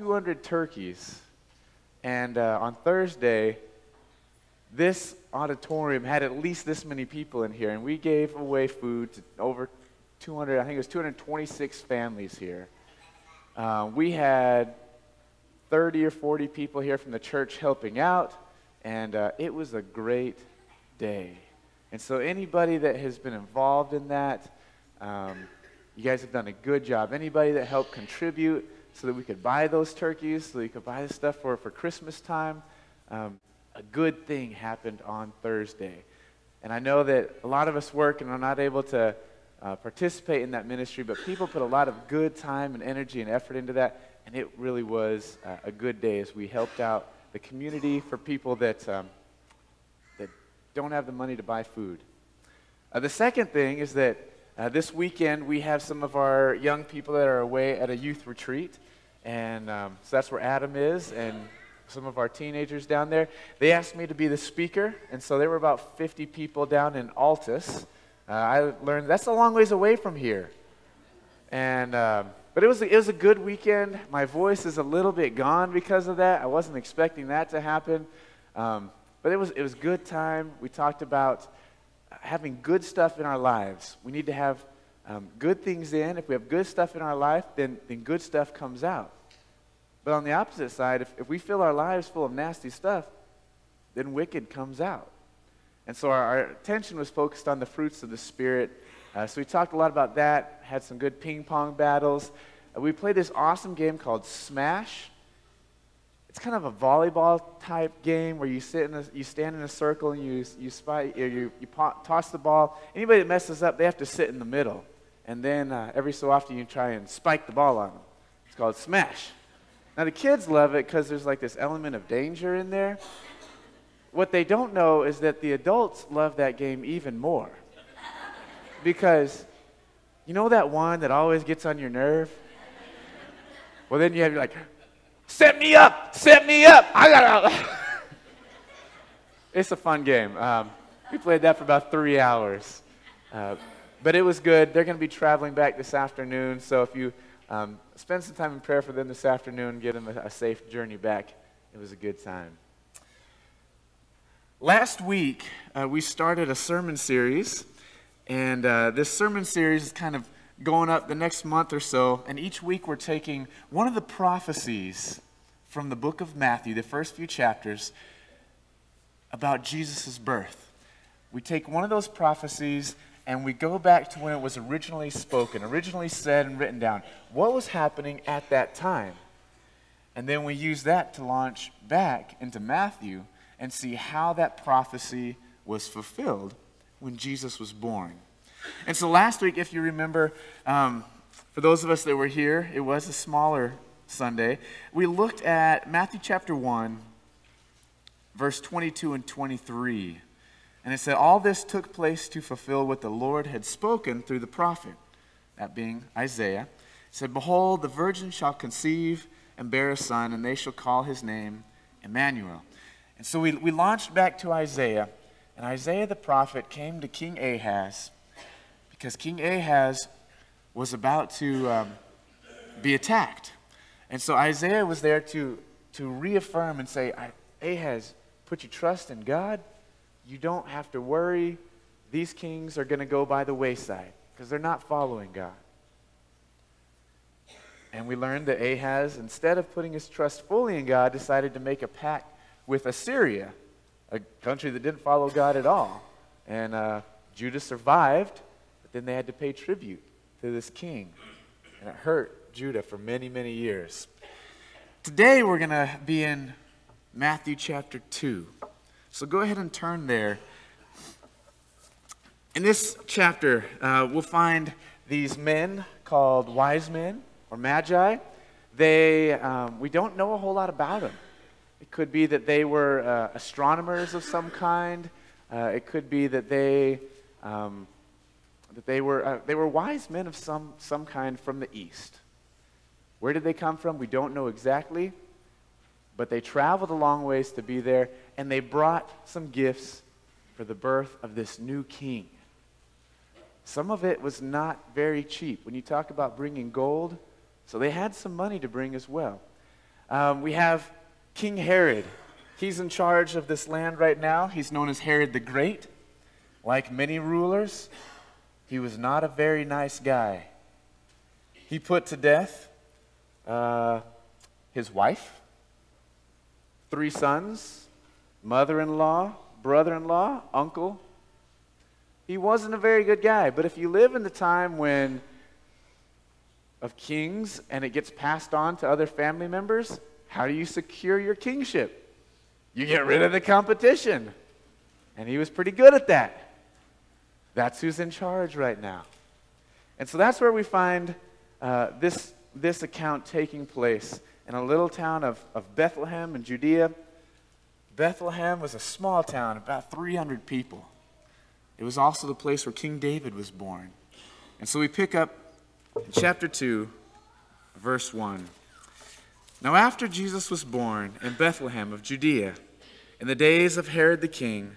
200 turkeys. And uh, on Thursday, this auditorium had at least this many people in here, and we gave away food to over 200, I think it was 226 families here. Uh, we had 30 or 40 people here from the church helping out, and uh, it was a great day. And so, anybody that has been involved in that, um, you guys have done a good job. Anybody that helped contribute so that we could buy those turkeys, so that you could buy the stuff for, for Christmas time, um, a good thing happened on Thursday. And I know that a lot of us work and are not able to uh, participate in that ministry, but people put a lot of good time and energy and effort into that, and it really was uh, a good day as we helped out the community for people that, um, that don't have the money to buy food. Uh, the second thing is that uh, this weekend we have some of our young people that are away at a youth retreat, and um, so that's where Adam is, and some of our teenagers down there. They asked me to be the speaker, and so there were about 50 people down in Altus. Uh, I learned that's a long ways away from here, and. Um, but it was, a, it was a good weekend. My voice is a little bit gone because of that. I wasn't expecting that to happen. Um, but it was, it was good time. We talked about having good stuff in our lives. We need to have um, good things in. If we have good stuff in our life, then, then good stuff comes out. But on the opposite side, if, if we fill our lives full of nasty stuff, then wicked comes out. And so our, our attention was focused on the fruits of the Spirit uh, so we talked a lot about that, had some good ping pong battles. Uh, we played this awesome game called Smash. It's kind of a volleyball type game where you sit in a, you stand in a circle and you you spy you you, toss the ball. Anybody that messes up, they have to sit in the middle, and then uh, every so often you try and spike the ball on them. It's called Smash. Now the kids love it because there's like this element of danger in there. What they don't know is that the adults love that game even more because you know that one that always gets on your nerve? Well, then you have, like, set me up, set me up. I gotta. it's a fun game. Um, we played that for about three hours. Uh, but it was good. They're going to be traveling back this afternoon. So if you um, spend some time in prayer for them this afternoon, give them a, a safe journey back, it was a good time. Last week, uh, we started a sermon series and uh, this sermon series is kind of going up the next month or so. And each week we're taking one of the prophecies from the book of Matthew, the first few chapters, about Jesus' birth. We take one of those prophecies and we go back to when it was originally spoken, originally said and written down. What was happening at that time? And then we use that to launch back into Matthew and see how that prophecy was fulfilled when Jesus was born. And so last week, if you remember, um, for those of us that were here, it was a smaller Sunday. We looked at Matthew chapter 1, verse 22 and 23. And it said, All this took place to fulfill what the Lord had spoken through the prophet, that being Isaiah. It said, Behold, the virgin shall conceive and bear a son, and they shall call his name Emmanuel. And so we, we launched back to Isaiah. And Isaiah the prophet came to King Ahaz because King Ahaz was about to um, be attacked. And so Isaiah was there to, to reaffirm and say, Ahaz, put your trust in God. You don't have to worry. These kings are going to go by the wayside because they're not following God. And we learned that Ahaz, instead of putting his trust fully in God, decided to make a pact with Assyria a country that didn't follow God at all. And uh, Judah survived, but then they had to pay tribute to this king. And it hurt Judah for many, many years. Today we're going to be in Matthew chapter 2. So go ahead and turn there. In this chapter, uh, we'll find these men called wise men or magi. They, um, we don't know a whole lot about them. It could be that they were uh, astronomers of some kind. Uh, it could be that they, um, that they, were, uh, they were wise men of some, some kind from the east. Where did they come from? We don't know exactly. But they traveled a long ways to be there, and they brought some gifts for the birth of this new king. Some of it was not very cheap. When you talk about bringing gold, so they had some money to bring as well. Um, we have King Herod. He's in charge of this land right now. He's known as Herod the Great. Like many rulers, he was not a very nice guy. He put to death uh, his wife, three sons, mother in law, brother in law, uncle. He wasn't a very good guy. But if you live in the time when of kings and it gets passed on to other family members, how do you secure your kingship? You get rid of the competition. And he was pretty good at that. That's who's in charge right now. And so that's where we find uh, this, this account taking place in a little town of, of Bethlehem in Judea. Bethlehem was a small town, about 300 people. It was also the place where King David was born. And so we pick up in chapter 2, verse 1. Now, after Jesus was born in Bethlehem of Judea, in the days of Herod the king,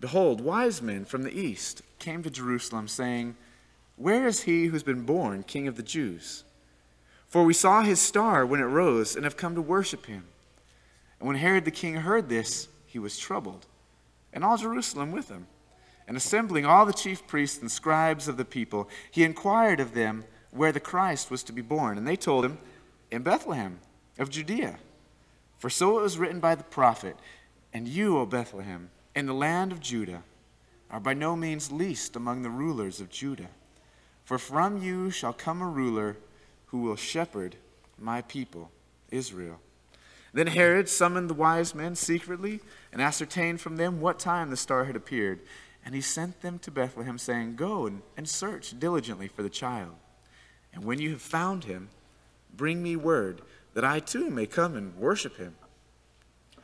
behold, wise men from the east came to Jerusalem, saying, Where is he who's been born king of the Jews? For we saw his star when it rose and have come to worship him. And when Herod the king heard this, he was troubled, and all Jerusalem with him. And assembling all the chief priests and scribes of the people, he inquired of them where the Christ was to be born. And they told him, In Bethlehem of Judea. For so it was written by the prophet, And you, O Bethlehem, in the land of Judah, are by no means least among the rulers of Judah. For from you shall come a ruler who will shepherd my people, Israel. Then Herod summoned the wise men secretly and ascertained from them what time the star had appeared. And he sent them to Bethlehem, saying, Go and, and search diligently for the child. And when you have found him, bring me word that I too may come and worship him.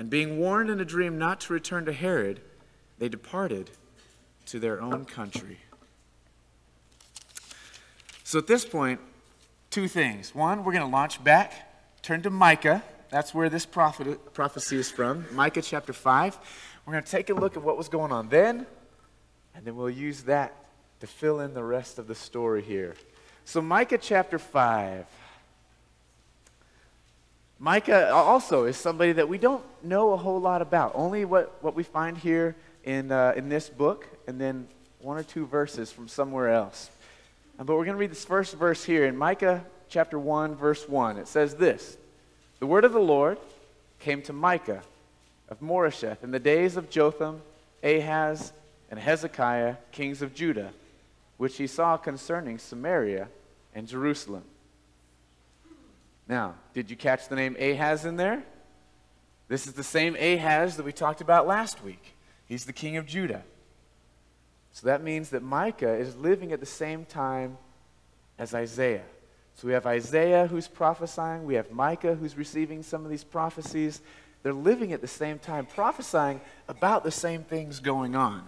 And being warned in a dream not to return to Herod, they departed to their own country. So at this point, two things. One, we're going to launch back, turn to Micah. That's where this prophet, prophecy is from, Micah chapter 5. We're going to take a look at what was going on then, and then we'll use that to fill in the rest of the story here. So, Micah chapter 5. Micah also is somebody that we don't know a whole lot about, only what, what we find here in, uh, in this book, and then one or two verses from somewhere else. Uh, but we're going to read this first verse here in Micah chapter 1, verse 1. It says this The word of the Lord came to Micah of Moresheth in the days of Jotham, Ahaz, and Hezekiah, kings of Judah, which he saw concerning Samaria and Jerusalem. Now, did you catch the name Ahaz in there? This is the same Ahaz that we talked about last week. He's the king of Judah. So that means that Micah is living at the same time as Isaiah. So we have Isaiah who's prophesying, we have Micah who's receiving some of these prophecies. They're living at the same time, prophesying about the same things going on.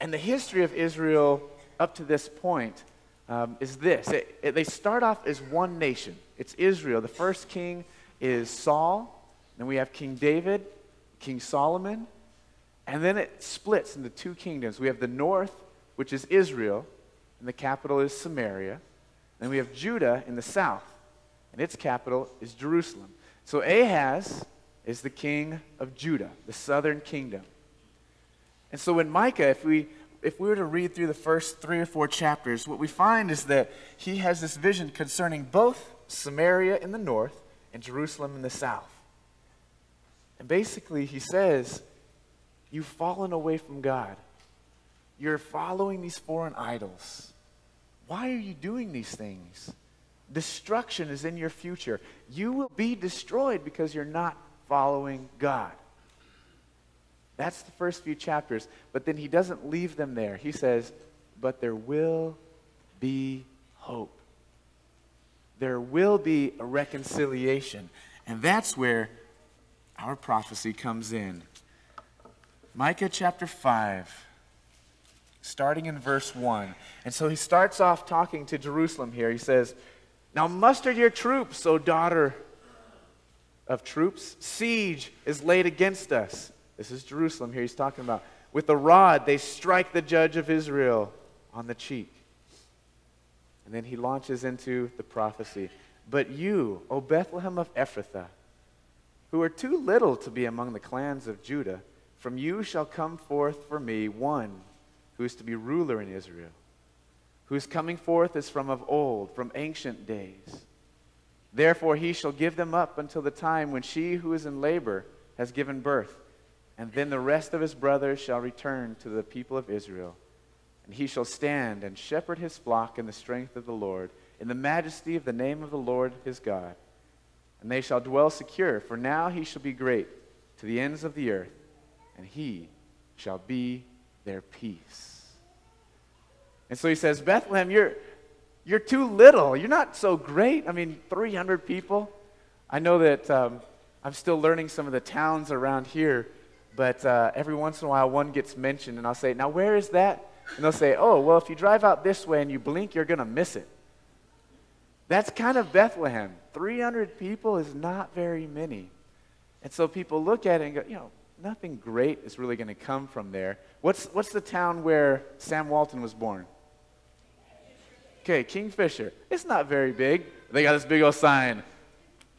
And the history of Israel up to this point um, is this it, it, they start off as one nation. It's Israel. The first king is Saul. Then we have King David, King Solomon. And then it splits into two kingdoms. We have the north, which is Israel, and the capital is Samaria. Then we have Judah in the south, and its capital is Jerusalem. So Ahaz is the king of Judah, the southern kingdom. And so in Micah, if we if we were to read through the first three or four chapters, what we find is that he has this vision concerning both Samaria in the north and Jerusalem in the south. And basically, he says, You've fallen away from God. You're following these foreign idols. Why are you doing these things? Destruction is in your future. You will be destroyed because you're not following God. That's the first few chapters. But then he doesn't leave them there. He says, But there will be hope. There will be a reconciliation. And that's where our prophecy comes in. Micah chapter 5, starting in verse 1. And so he starts off talking to Jerusalem here. He says, Now muster your troops, O daughter of troops. Siege is laid against us. This is Jerusalem here he's talking about. With a rod, they strike the judge of Israel on the cheek. And then he launches into the prophecy. But you, O Bethlehem of Ephrathah, who are too little to be among the clans of Judah, from you shall come forth for me one who is to be ruler in Israel, whose coming forth is from of old, from ancient days. Therefore he shall give them up until the time when she who is in labor has given birth, and then the rest of his brothers shall return to the people of Israel. And he shall stand and shepherd his flock in the strength of the Lord, in the majesty of the name of the Lord his God. And they shall dwell secure, for now he shall be great to the ends of the earth, and he shall be their peace. And so he says, Bethlehem, you're, you're too little. You're not so great. I mean, 300 people. I know that um, I'm still learning some of the towns around here, but uh, every once in a while one gets mentioned, and I'll say, Now, where is that? And they'll say, oh, well, if you drive out this way and you blink, you're going to miss it. That's kind of Bethlehem. 300 people is not very many. And so people look at it and go, you know, nothing great is really going to come from there. What's, what's the town where Sam Walton was born? Okay, Kingfisher. It's not very big. They got this big old sign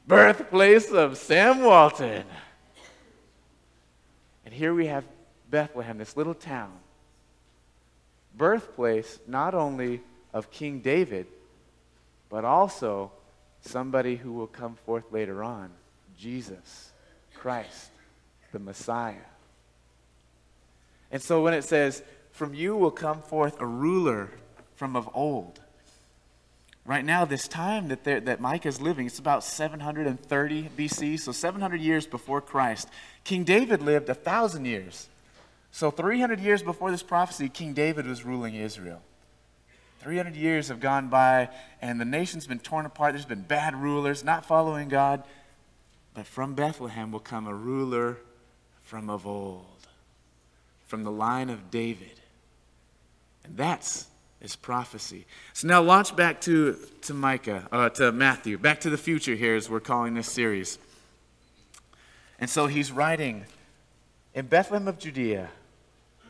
birthplace of Sam Walton. And here we have Bethlehem, this little town birthplace not only of King David, but also somebody who will come forth later on Jesus Christ, the Messiah. And so when it says, From you will come forth a ruler from of old. Right now, this time that, that Micah is living, it's about 730 BC, so 700 years before Christ. King David lived a thousand years. So, 300 years before this prophecy, King David was ruling Israel. 300 years have gone by, and the nation's been torn apart. There's been bad rulers, not following God. But from Bethlehem will come a ruler from of old, from the line of David. And that's his prophecy. So now launch back to, to Micah, uh, to Matthew, back to the future here as we're calling this series. And so he's writing in Bethlehem of Judea,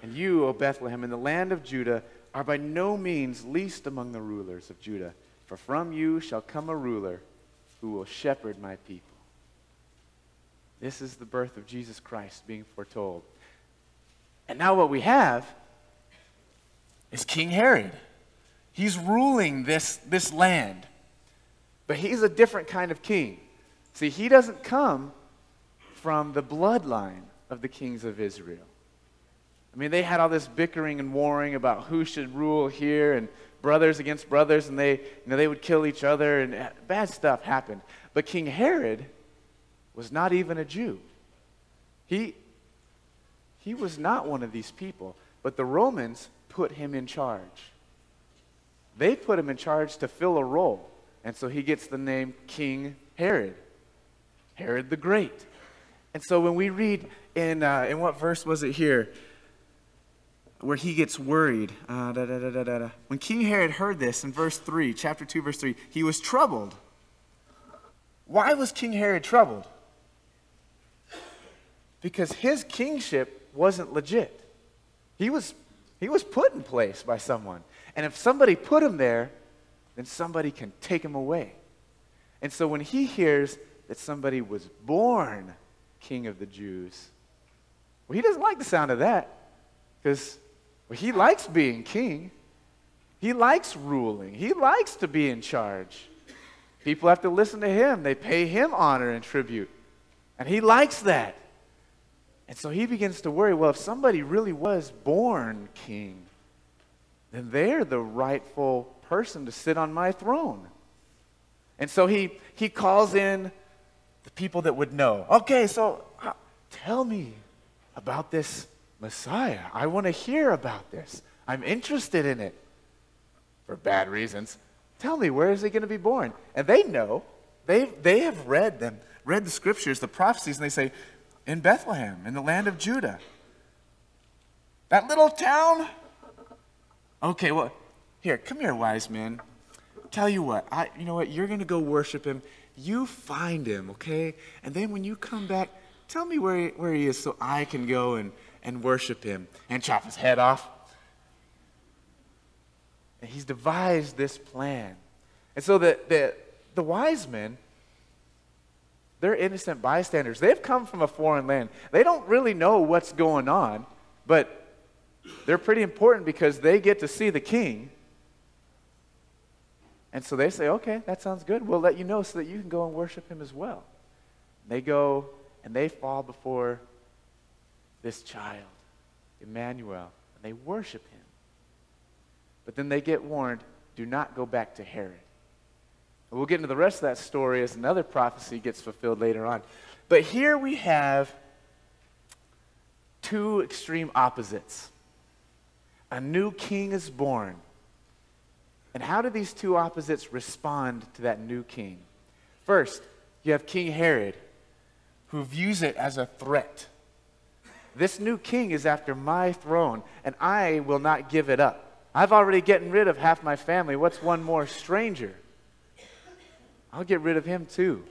and you, O Bethlehem, in the land of Judah, are by no means least among the rulers of Judah, for from you shall come a ruler who will shepherd my people. This is the birth of Jesus Christ being foretold. And now what we have is King Herod. He's ruling this, this land. But he's a different kind of king. See, he doesn't come from the bloodline of the kings of Israel. I mean, they had all this bickering and warring about who should rule here and brothers against brothers, and they, you know, they would kill each other, and bad stuff happened. But King Herod was not even a Jew. He, he was not one of these people, but the Romans put him in charge. They put him in charge to fill a role, and so he gets the name King Herod, Herod the Great. And so when we read in, uh, in what verse was it here? Where he gets worried. Uh, da, da, da, when King Herod heard this in verse 3, chapter 2, verse 3, he was troubled. Why was King Herod troubled? Because his kingship wasn't legit. He was, he was put in place by someone. And if somebody put him there, then somebody can take him away. And so when he hears that somebody was born king of the Jews, well, he doesn't like the sound of that because he likes being king. He likes ruling. He likes to be in charge. People have to listen to him. They pay him honor and tribute. And he likes that. And so he begins to worry well, if somebody really was born king, then they're the rightful person to sit on my throne. And so he, he calls in the people that would know. Okay, so uh, tell me about this Messiah. I want to hear about this. I'm interested in it for bad reasons. Tell me, where is he going to be born? And they know. they they have read them, read the scriptures, the prophecies, and they say, in Bethlehem, in the land of Judah. That little town? Okay, well, here, come here, wise men. Tell you what, I, you know what, you're going to go worship him. You find him, okay? And then when you come back, tell me where he, where he is so I can go and, and worship him and chop his head off. And he's devised this plan. And so the, the, the wise men, they're innocent bystanders. They've come from a foreign land. They don't really know what's going on, but they're pretty important because they get to see the king. And so they say, okay, that sounds good. We'll let you know so that you can go and worship him as well. They go and they fall before this child, Emmanuel, and they worship him. But then they get warned do not go back to Herod. And we'll get into the rest of that story as another prophecy gets fulfilled later on. But here we have two extreme opposites. A new king is born. And how do these two opposites respond to that new king? First, you have King Herod, who views it as a threat. This new king is after my throne, and I will not give it up. I've already gotten rid of half my family. What's one more stranger? I'll get rid of him too.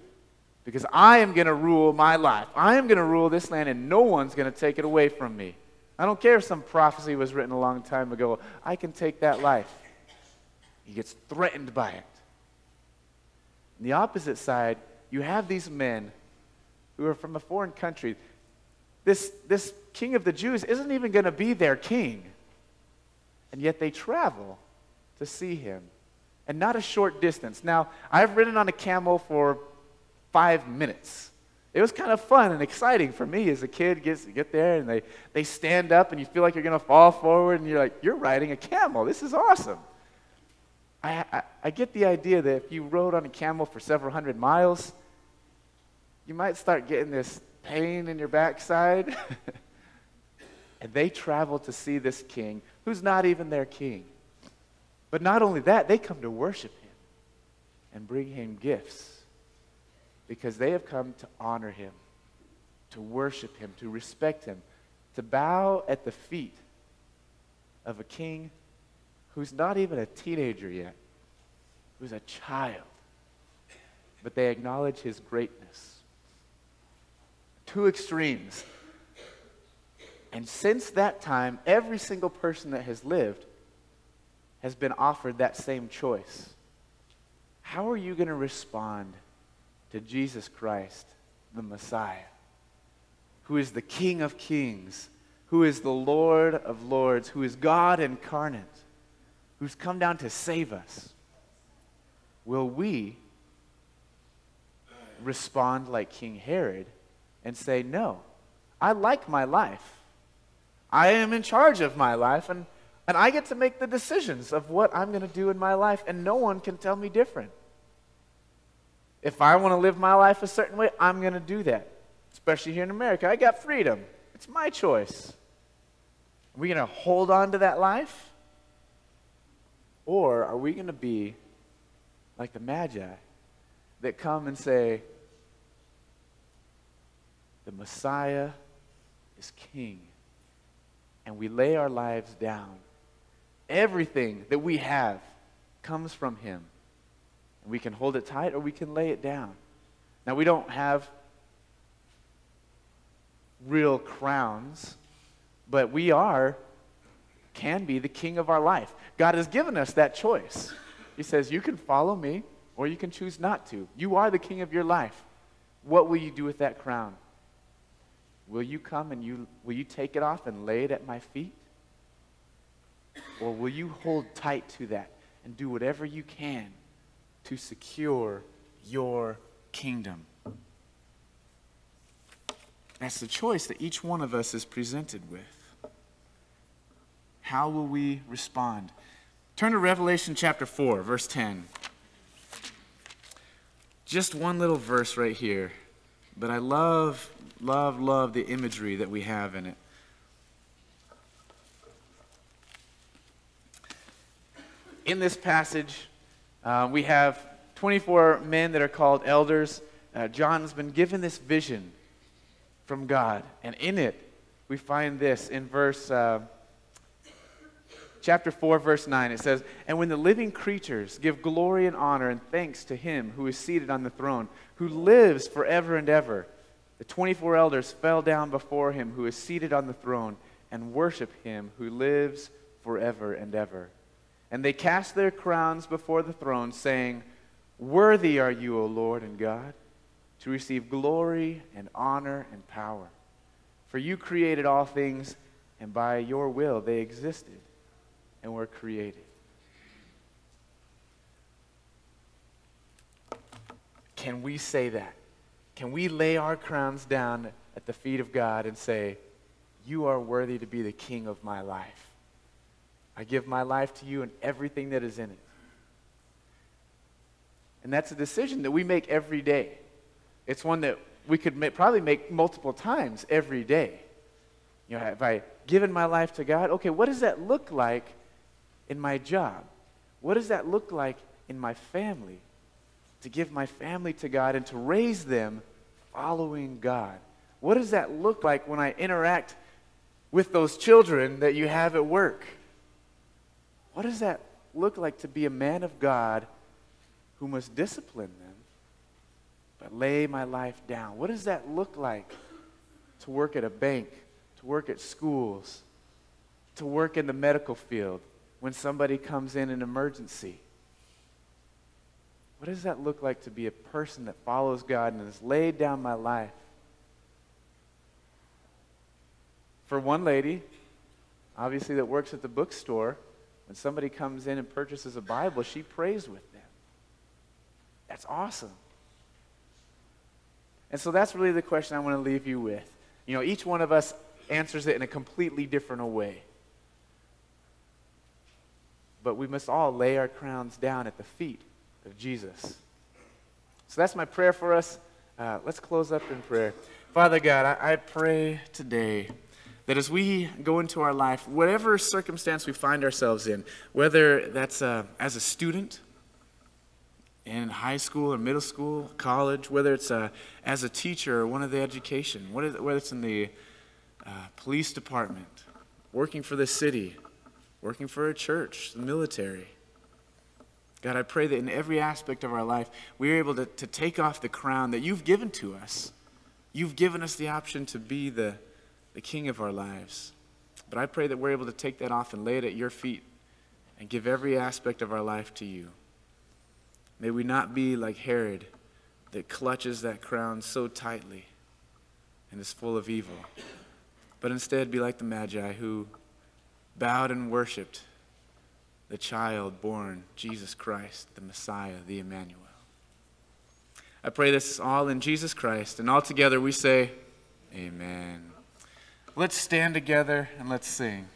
Because I am going to rule my life. I am going to rule this land, and no one's going to take it away from me. I don't care if some prophecy was written a long time ago. I can take that life. He gets threatened by it. On the opposite side, you have these men who are from a foreign country. This, this king of the Jews isn't even going to be their king. And yet they travel to see him. And not a short distance. Now, I've ridden on a camel for five minutes. It was kind of fun and exciting for me as a kid. Gets you get there and they, they stand up and you feel like you're going to fall forward and you're like, you're riding a camel. This is awesome. I, I, I get the idea that if you rode on a camel for several hundred miles, you might start getting this pain in your backside. and they travel to see this king who's not even their king. But not only that, they come to worship him and bring him gifts because they have come to honor him, to worship him, to respect him, to bow at the feet of a king who's not even a teenager yet, who's a child. But they acknowledge his greatness. Two extremes. And since that time, every single person that has lived has been offered that same choice. How are you going to respond to Jesus Christ, the Messiah, who is the King of kings, who is the Lord of lords, who is God incarnate, who's come down to save us, will we respond like King Herod and say, No, I like my life. I am in charge of my life, and, and I get to make the decisions of what I'm going to do in my life, and no one can tell me different. If I want to live my life a certain way, I'm going to do that. Especially here in America. I got freedom. It's my choice. Are we going to hold on to that life? Or are we going to be like the Magi that come and say, the Messiah is king. And we lay our lives down. Everything that we have comes from him. We can hold it tight or we can lay it down. Now, we don't have real crowns, but we are, can be the king of our life. God has given us that choice. He says, You can follow me or you can choose not to. You are the king of your life. What will you do with that crown? Will you come and you will you take it off and lay it at my feet? Or will you hold tight to that and do whatever you can to secure your kingdom. That's the choice that each one of us is presented with. How will we respond? Turn to Revelation chapter 4, verse 10. Just one little verse right here, but I love, love, love the imagery that we have in it. In this passage, uh, we have 24 men that are called elders. Uh, John has been given this vision from God. And in it, we find this in verse. Uh, chapter 4, verse 9, it says, And when the living creatures give glory and honor and thanks to him who is seated on the throne, who lives forever and ever, the 24 elders fell down before him who is seated on the throne and worship him who lives forever and ever. And they cast their crowns before the throne, saying, Worthy are you, O Lord and God, to receive glory and honor and power. For you created all things, and by your will they existed and were created. Can we say that? Can we lay our crowns down at the feet of God and say, You are worthy to be the king of my life? I give my life to you and everything that is in it. And that's a decision that we make every day. It's one that we could probably make multiple times every day. You know, have I given my life to God? Okay, what does that look like in my job? What does that look like in my family? To give my family to God and to raise them following God. What does that look like when I interact with those children that you have at work? What does that look like to be a man of God who must discipline them, but lay my life down? What does that look like to work at a bank, to work at schools, to work in the medical field when somebody comes in an emergency? What does that look like to be a person that follows God and has laid down my life? For one lady, obviously, that works at the bookstore, when somebody comes in and purchases a Bible, she prays with them. That's awesome. And so that's really the question I want to leave you with. You know, each one of us answers it in a completely different way. But we must all lay our crowns down at the feet of Jesus. So that's my prayer for us. Uh, let's close up in prayer. Father God, I, I pray today that as we go into our life, whatever circumstance we find ourselves in, whether that's uh, as a student in high school or middle school, college, whether it's uh, as a teacher or one of the education, whether it's in the uh, police department, working for the city, working for a church, the military, God, I pray that in every aspect of our life, we are able to, to take off the crown that you've given to us. You've given us the option to be the, the king of our lives. But I pray that we're able to take that off and lay it at your feet and give every aspect of our life to you. May we not be like Herod that clutches that crown so tightly and is full of evil, but instead be like the Magi who bowed and worshiped the child born, Jesus Christ, the Messiah, the Emmanuel. I pray this all in Jesus Christ, and all together we say, Amen. Let's stand together and let's sing.